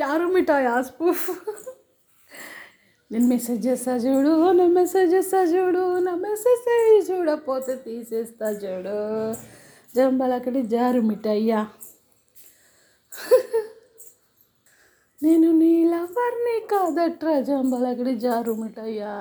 చారు మిఠాయి ఆస్పూఫ్ నేను మెసేజ్ చేస్తా చూడు నేను మెసేజ్ చేస్తా చూడు నా మెసేజ్ చూడపోతే తీసేస్తా చూడు జంబలకడి జారు మిఠాయ్యా నేను నీ లవర్ని కాదట్రా జంబలకడి జారు మిఠాయ్యా